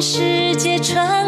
世界传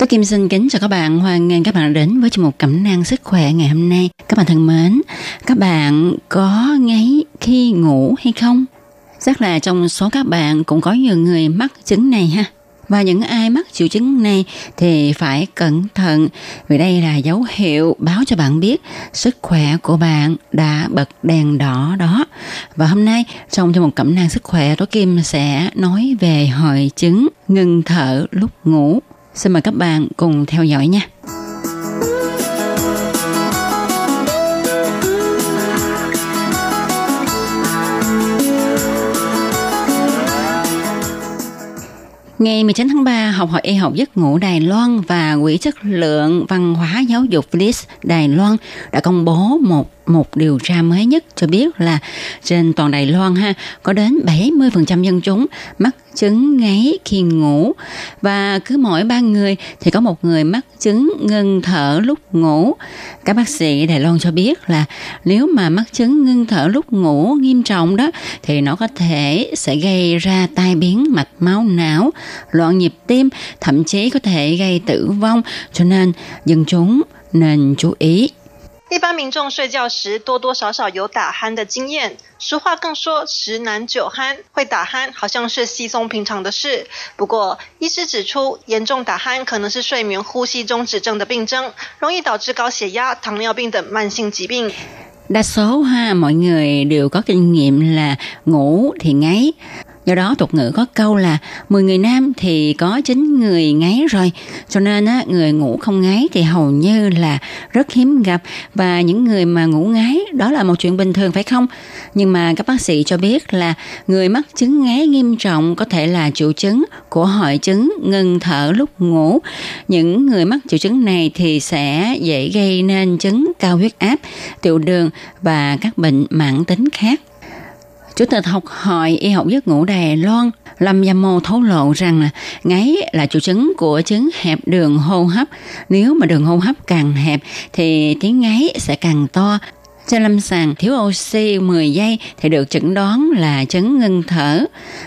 Tôi Kim xin kính chào các bạn, hoan nghênh các bạn đến với chương mục Cẩm nang sức khỏe ngày hôm nay. Các bạn thân mến, các bạn có ngáy khi ngủ hay không? Chắc là trong số các bạn cũng có nhiều người mắc chứng này ha. Và những ai mắc triệu chứng này thì phải cẩn thận vì đây là dấu hiệu báo cho bạn biết sức khỏe của bạn đã bật đèn đỏ đó. Và hôm nay trong chương một Cẩm nang sức khỏe, Tố Kim sẽ nói về hội chứng ngừng thở lúc ngủ. Xin mời các bạn cùng theo dõi nha. Ngày 19 tháng 3, Học hội Y học giấc ngủ Đài Loan và Quỹ chất lượng văn hóa giáo dục FLIS Đài Loan đã công bố một một điều tra mới nhất cho biết là trên toàn Đài Loan ha có đến 70% dân chúng mắc chứng ngáy khi ngủ và cứ mỗi ba người thì có một người mắc chứng ngưng thở lúc ngủ. Các bác sĩ Đài Loan cho biết là nếu mà mắc chứng ngưng thở lúc ngủ nghiêm trọng đó thì nó có thể sẽ gây ra tai biến mạch máu não, loạn nhịp tim, thậm chí có thể gây tử vong. Cho nên dân chúng nên chú ý 一般民众睡觉时多多少少有打鼾的经验，俗话更说“十男九鼾”，会打鼾好像是稀松平常的事。不过，医师指出，严重打鼾可能是睡眠呼吸中止症的病症，容易导致高血压、糖尿病等慢性疾病。Đa số ha mọi người đều có kinh nghiệm là ngủ thì ngáy. Do đó tục ngữ có câu là 10 người nam thì có 9 người ngáy rồi. Cho nên á, người ngủ không ngáy thì hầu như là rất hiếm gặp và những người mà ngủ ngáy đó là một chuyện bình thường phải không? Nhưng mà các bác sĩ cho biết là người mắc chứng ngáy nghiêm trọng có thể là triệu chứng của hội chứng ngừng thở lúc ngủ. Những người mắc triệu chứng này thì sẽ dễ gây nên chứng cao huyết áp, tiểu đường và các bệnh mãn tính khác. Chủ tịch học hội y học giấc ngủ Đài Loan Lâm Gia Mô thấu lộ rằng là ngáy là triệu chứng của chứng hẹp đường hô hấp. Nếu mà đường hô hấp càng hẹp thì tiếng ngáy sẽ càng to. Trên lâm sàng thiếu oxy 10 giây thì được chẩn đoán là chứng ngưng thở.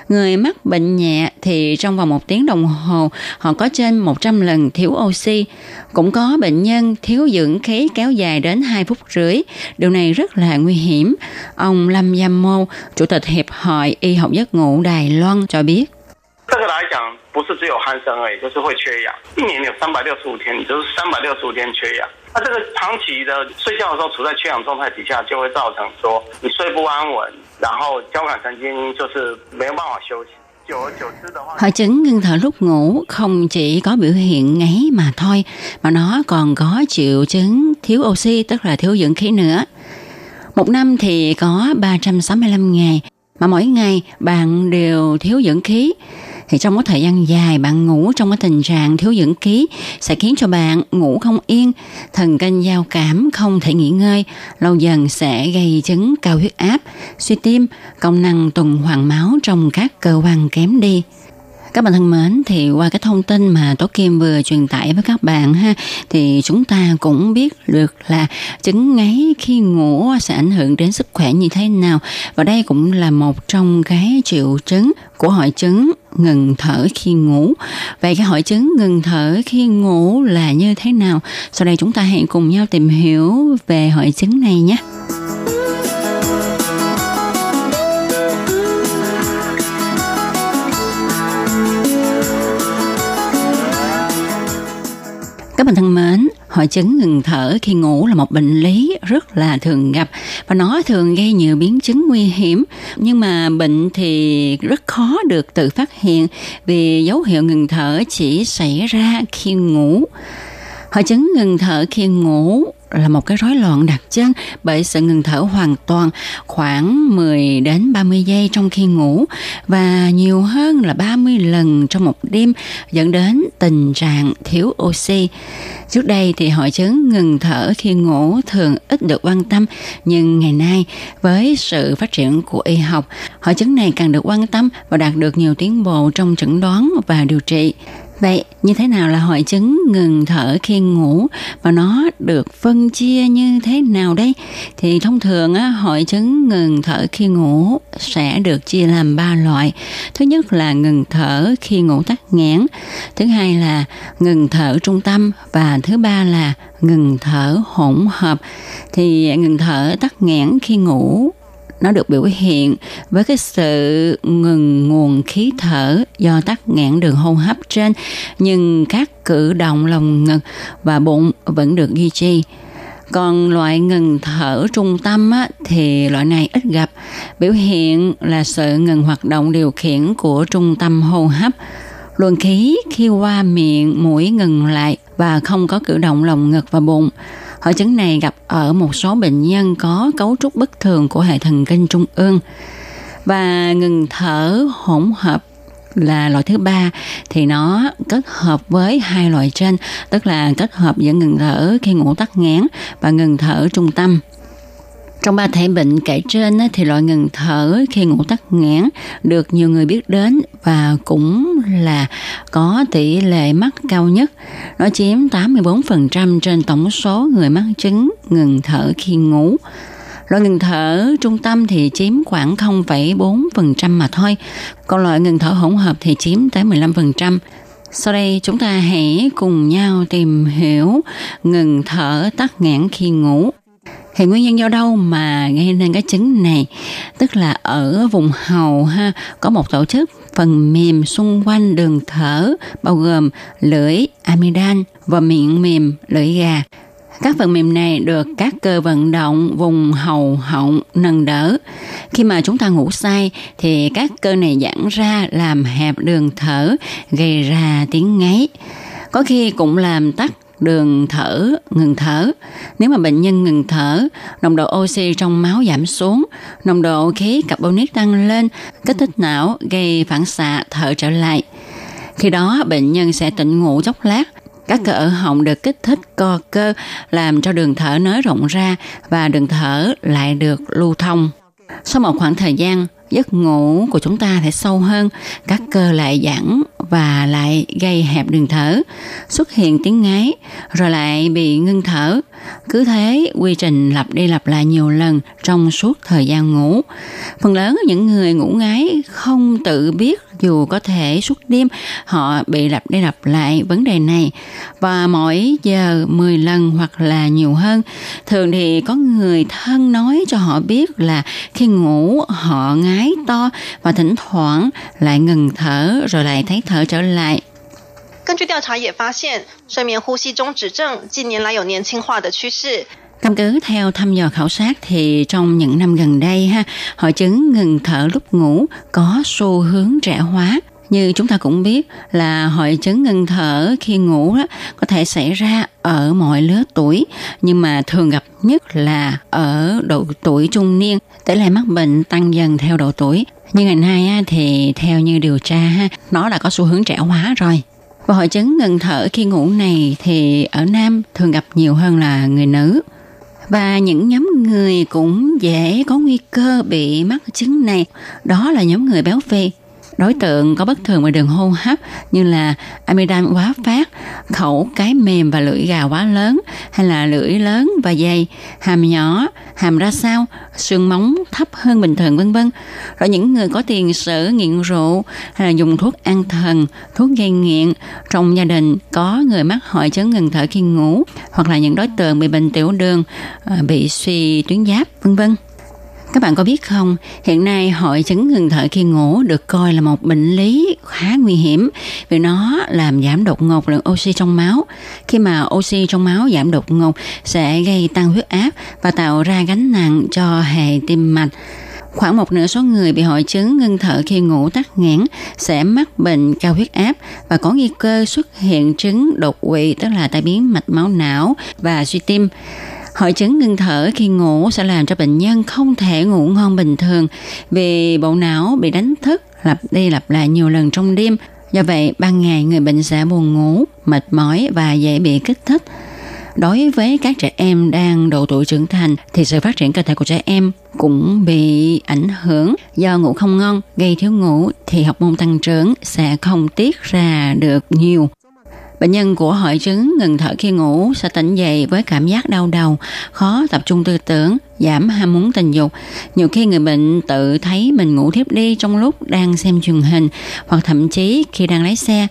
Người mắc bệnh nhẹ thì trong vòng một tiếng đồng hồ họ có trên 100 lần thiếu oxy. Cũng có bệnh nhân thiếu dưỡng khí kéo dài đến 2 phút rưỡi. Điều này rất là nguy hiểm. Ông Lâm Giam Mô, Chủ tịch Hiệp hội Y học giấc ngủ Đài Loan cho biết. 这个来讲， 不是只有鼾声而已，就是会缺氧。一年有三百六十五天，你就是三百六十五天缺氧。那这个长期的睡觉的时候处在缺氧状态底下，就会造成说你睡不安稳，然后交感神经就是没有办法休息。久而久之的话， Hội chứng ngưng thở lúc ngủ không chỉ có biểu hiện ngáy mà thôi, mà nó còn có triệu chứng thiếu oxy, tức là thiếu dưỡng khí nữa. Một năm thì có 365 ngày, mà mỗi ngày bạn đều thiếu dưỡng khí. Thì trong một thời gian dài bạn ngủ trong cái tình trạng thiếu dưỡng khí sẽ khiến cho bạn ngủ không yên, thần kinh giao cảm không thể nghỉ ngơi, lâu dần sẽ gây chứng cao huyết áp, suy tim, công năng tuần hoàn máu trong các cơ quan kém đi. Các bạn thân mến, thì qua cái thông tin mà Tố Kim vừa truyền tải với các bạn ha, thì chúng ta cũng biết được là chứng ngáy khi ngủ sẽ ảnh hưởng đến sức khỏe như thế nào. Và đây cũng là một trong cái triệu chứng của hội chứng ngừng thở khi ngủ. Vậy cái hội chứng ngừng thở khi ngủ là như thế nào? Sau đây chúng ta hãy cùng nhau tìm hiểu về hội chứng này nhé. Các bạn thân mến, hội chứng ngừng thở khi ngủ là một bệnh lý rất là thường gặp và nó thường gây nhiều biến chứng nguy hiểm nhưng mà bệnh thì rất khó được tự phát hiện vì dấu hiệu ngừng thở chỉ xảy ra khi ngủ. Hội chứng ngừng thở khi ngủ là một cái rối loạn đặc trưng bởi sự ngừng thở hoàn toàn khoảng 10 đến 30 giây trong khi ngủ và nhiều hơn là 30 lần trong một đêm dẫn đến tình trạng thiếu oxy. Trước đây thì hội chứng ngừng thở khi ngủ thường ít được quan tâm nhưng ngày nay với sự phát triển của y học, hội chứng này càng được quan tâm và đạt được nhiều tiến bộ trong chẩn đoán và điều trị. Vậy như thế nào là hội chứng ngừng thở khi ngủ và nó được phân chia như thế nào đây? Thì thông thường á, hội chứng ngừng thở khi ngủ sẽ được chia làm ba loại. Thứ nhất là ngừng thở khi ngủ tắc nghẽn, thứ hai là ngừng thở trung tâm và thứ ba là ngừng thở hỗn hợp. Thì ngừng thở tắc nghẽn khi ngủ nó được biểu hiện với cái sự ngừng nguồn khí thở do tắc nghẽn đường hô hấp trên nhưng các cử động lồng ngực và bụng vẫn được duy trì. Còn loại ngừng thở trung tâm á, thì loại này ít gặp. Biểu hiện là sự ngừng hoạt động điều khiển của trung tâm hô hấp. Luồng khí khi qua miệng mũi ngừng lại và không có cử động lồng ngực và bụng. Hội chứng này gặp ở một số bệnh nhân có cấu trúc bất thường của hệ thần kinh trung ương. Và ngừng thở hỗn hợp là loại thứ ba, thì nó kết hợp với hai loại trên, tức là kết hợp giữa ngừng thở khi ngủ tắc nghẽn và ngừng thở trung tâm trong ba thể bệnh kể trên thì loại ngừng thở khi ngủ tắc nghẽn được nhiều người biết đến và cũng là có tỷ lệ mắc cao nhất. Nó chiếm 84% trên tổng số người mắc chứng ngừng thở khi ngủ. Loại ngừng thở trung tâm thì chiếm khoảng 0,4% mà thôi. Còn loại ngừng thở hỗn hợp thì chiếm tới 15%. Sau đây chúng ta hãy cùng nhau tìm hiểu ngừng thở tắc nghẽn khi ngủ thì nguyên nhân do đâu mà gây nên cái chứng này tức là ở vùng hầu ha có một tổ chức phần mềm xung quanh đường thở bao gồm lưỡi amidan và miệng mềm lưỡi gà các phần mềm này được các cơ vận động vùng hầu họng nâng đỡ. Khi mà chúng ta ngủ say thì các cơ này giãn ra làm hẹp đường thở, gây ra tiếng ngáy. Có khi cũng làm tắt đường thở, ngừng thở. Nếu mà bệnh nhân ngừng thở, nồng độ oxy trong máu giảm xuống, nồng độ khí carbonic tăng lên, kích thích não gây phản xạ thở trở lại. Khi đó bệnh nhân sẽ tỉnh ngủ chốc lát, các cơ ở họng được kích thích co cơ làm cho đường thở nới rộng ra và đường thở lại được lưu thông. Sau một khoảng thời gian, giấc ngủ của chúng ta sẽ sâu hơn, các cơ lại giãn và lại gây hẹp đường thở, xuất hiện tiếng ngáy, rồi lại bị ngưng thở. Cứ thế, quy trình lặp đi lặp lại nhiều lần trong suốt thời gian ngủ. Phần lớn những người ngủ ngáy không tự biết dù có thể suốt đêm họ bị lặp đi lặp lại vấn đề này và mỗi giờ 10 lần hoặc là nhiều hơn. Thường thì có người thân nói cho họ biết là khi ngủ họ ngái to và thỉnh thoảng lại ngừng thở rồi lại thấy thở trở lại 根据调查也发现，睡眠呼吸中止症近年来有年轻化的趋势。Căn cứ theo thăm dò khảo sát thì trong những năm gần đây ha, hội chứng ngừng thở lúc ngủ có xu hướng trẻ hóa. Như chúng ta cũng biết là hội chứng ngừng thở khi ngủ đó, có thể xảy ra ở mọi lứa tuổi, nhưng mà thường gặp nhất là ở độ tuổi trung niên. Tỷ lệ mắc bệnh tăng dần theo độ tuổi. nhưng ngày nay thì theo như điều tra nó đã có xu hướng trẻ hóa rồi. Và hội chứng ngừng thở khi ngủ này thì ở nam thường gặp nhiều hơn là người nữ. Và những nhóm người cũng dễ có nguy cơ bị mắc chứng này. Đó là nhóm người béo phì. Đối tượng có bất thường về đường hô hấp như là amidan quá phát, khẩu cái mềm và lưỡi gà quá lớn hay là lưỡi lớn và dày, hàm nhỏ, hàm ra sao, xương móng thấp hơn bình thường vân vân. Rồi những người có tiền sử nghiện rượu hay là dùng thuốc an thần, thuốc gây nghiện, trong gia đình có người mắc hội chứng ngừng thở khi ngủ hoặc là những đối tượng bị bệnh tiểu đường, ờ, bị suy tuyến giáp vân vân. Các bạn có biết không, hiện nay hội chứng ngừng thở khi ngủ được coi là một bệnh lý khá nguy hiểm vì nó làm giảm đột ngột lượng oxy trong máu. Khi mà oxy trong máu giảm đột ngột sẽ gây tăng huyết áp và tạo ra gánh nặng cho hệ tim mạch. Khoảng một nửa số người bị hội chứng ngưng thở khi ngủ tắc nghẽn sẽ mắc bệnh cao huyết áp và có nguy cơ xuất hiện chứng đột quỵ tức là tai biến mạch máu não và suy tim. Hội chứng ngưng thở khi ngủ sẽ làm cho bệnh nhân không thể ngủ ngon bình thường vì bộ não bị đánh thức lặp đi lặp lại nhiều lần trong đêm. Do vậy, ban ngày người bệnh sẽ buồn ngủ, mệt mỏi và dễ bị kích thích. Đối với các trẻ em đang độ tuổi trưởng thành thì sự phát triển cơ thể của trẻ em cũng bị ảnh hưởng do ngủ không ngon, gây thiếu ngủ thì học môn tăng trưởng sẽ không tiết ra được nhiều. Bệnh nhân của hội chứng ngừng thở khi ngủ sẽ tỉnh dậy với cảm giác đau đầu, khó tập trung tư tưởng, giảm ham muốn tình dục. Nhiều khi người bệnh tự thấy mình ngủ thiếp đi trong lúc đang xem truyền hình hoặc thậm chí khi đang lái xe.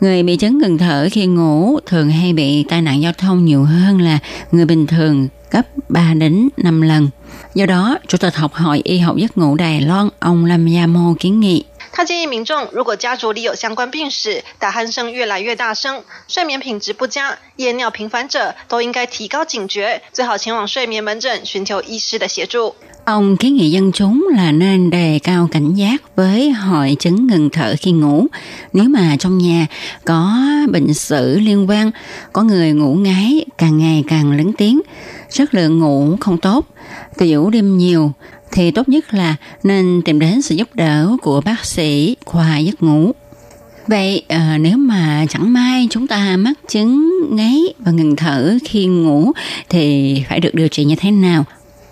Người bị chứng ngừng thở khi ngủ thường hay bị tai nạn giao thông nhiều hơn là người bình thường gấp 3 đến 5 lần. Do đó, Chủ tịch học hội y học giấc ngủ Đài Loan ông Lâm Gia Mô kiến nghị 他建议民众，如果家族里有相关病史，打鼾声越来越大声，睡眠品质不佳，夜尿频繁者，都应该提高警觉，最好前往睡眠门诊寻求医师的协助。 Ông kiến nghị dân chúng là nên đề cao cảnh giác với hội chứng ngừng thở khi ngủ. Nếu mà trong nhà có bệnh sử liên quan, có người ngủ ngáy càng ngày càng lớn tiếng, chất lượng ngủ không tốt, tiểu đêm nhiều, thì tốt nhất là nên tìm đến sự giúp đỡ của bác sĩ khoa giấc ngủ. Vậy à, nếu mà chẳng may chúng ta mắc chứng ngáy và ngừng thở khi ngủ thì phải được điều trị như thế nào?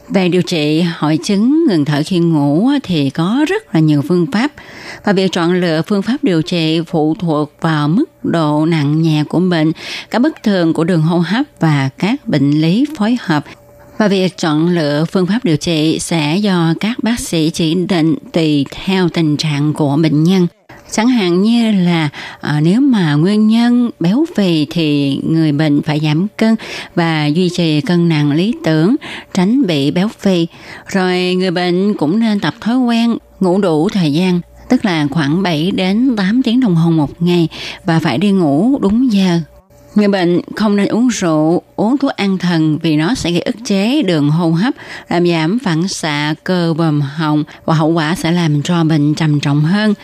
Về điều trị hội chứng ngừng thở khi ngủ thì có rất là nhiều phương pháp và việc chọn lựa phương pháp điều trị phụ thuộc vào mức độ nặng nhẹ của bệnh, các bất thường của đường hô hấp và các bệnh lý phối hợp. Và việc chọn lựa phương pháp điều trị sẽ do các bác sĩ chỉ định tùy theo tình trạng của bệnh nhân. Chẳng hạn như là à, nếu mà nguyên nhân béo phì thì người bệnh phải giảm cân và duy trì cân nặng lý tưởng, tránh bị béo phì. Rồi người bệnh cũng nên tập thói quen ngủ đủ thời gian, tức là khoảng 7 đến 8 tiếng đồng hồ một ngày và phải đi ngủ đúng giờ. Người bệnh không nên uống rượu, uống thuốc an thần vì nó sẽ gây ức chế đường hô hấp, làm giảm phản xạ cơ bầm họng và hậu quả sẽ làm cho bệnh trầm trọng hơn.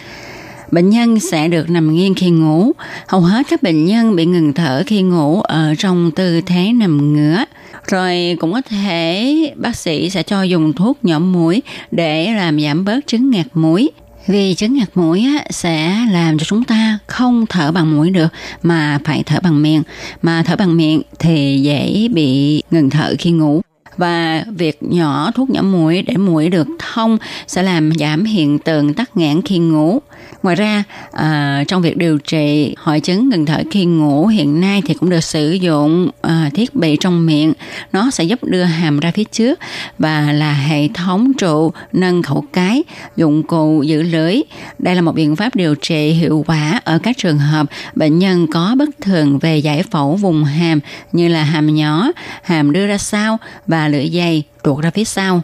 Bệnh nhân sẽ được nằm nghiêng khi ngủ. Hầu hết các bệnh nhân bị ngừng thở khi ngủ ở trong tư thế nằm ngửa. Rồi cũng có thể bác sĩ sẽ cho dùng thuốc nhỏ mũi để làm giảm bớt chứng ngạt mũi. Vì chứng ngạt mũi á, sẽ làm cho chúng ta không thở bằng mũi được mà phải thở bằng miệng. Mà thở bằng miệng thì dễ bị ngừng thở khi ngủ và việc nhỏ thuốc nhỏ mũi để mũi được thông sẽ làm giảm hiện tượng tắc nghẽn khi ngủ. Ngoài ra, à, trong việc điều trị hội chứng ngừng thở khi ngủ hiện nay thì cũng được sử dụng à, thiết bị trong miệng. Nó sẽ giúp đưa hàm ra phía trước và là hệ thống trụ nâng khẩu cái, dụng cụ giữ lưỡi. Đây là một biện pháp điều trị hiệu quả ở các trường hợp bệnh nhân có bất thường về giải phẫu vùng hàm như là hàm nhỏ, hàm đưa ra sau và lưỡi dày tuột ra phía sau.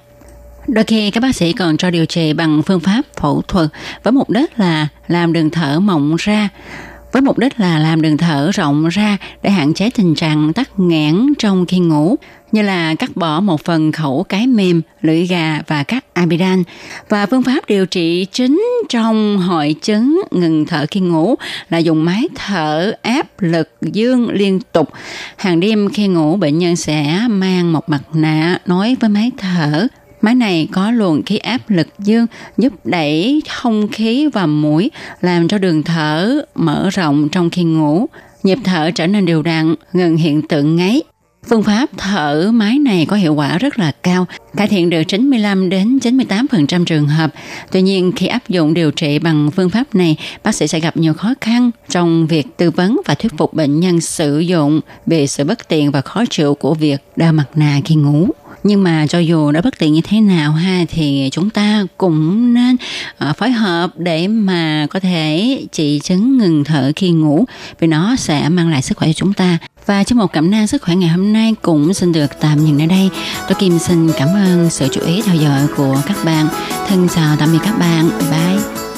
Đôi khi các bác sĩ còn cho điều trị bằng phương pháp phẫu thuật với mục đích là làm đường thở mỏng ra, với mục đích là làm đường thở rộng ra để hạn chế tình trạng tắc nghẽn trong khi ngủ như là cắt bỏ một phần khẩu cái mềm, lưỡi gà và các amidan. Và phương pháp điều trị chính trong hội chứng ngừng thở khi ngủ là dùng máy thở áp lực dương liên tục. Hàng đêm khi ngủ bệnh nhân sẽ mang một mặt nạ nối với máy thở Máy này có luồng khí áp lực dương giúp đẩy không khí vào mũi, làm cho đường thở mở rộng trong khi ngủ. Nhịp thở trở nên đều đặn, ngừng hiện tượng ngáy. Phương pháp thở máy này có hiệu quả rất là cao, cải thiện được 95 đến 98% trường hợp. Tuy nhiên khi áp dụng điều trị bằng phương pháp này, bác sĩ sẽ gặp nhiều khó khăn trong việc tư vấn và thuyết phục bệnh nhân sử dụng về sự bất tiện và khó chịu của việc đeo mặt nạ khi ngủ nhưng mà cho dù đã bất tiện như thế nào ha thì chúng ta cũng nên uh, phối hợp để mà có thể trị chứng ngừng thở khi ngủ vì nó sẽ mang lại sức khỏe cho chúng ta và trong một cảm năng sức khỏe ngày hôm nay cũng xin được tạm dừng ở đây. Tôi Kim xin cảm ơn sự chú ý theo dõi của các bạn. Thân chào tạm biệt các bạn. Bye.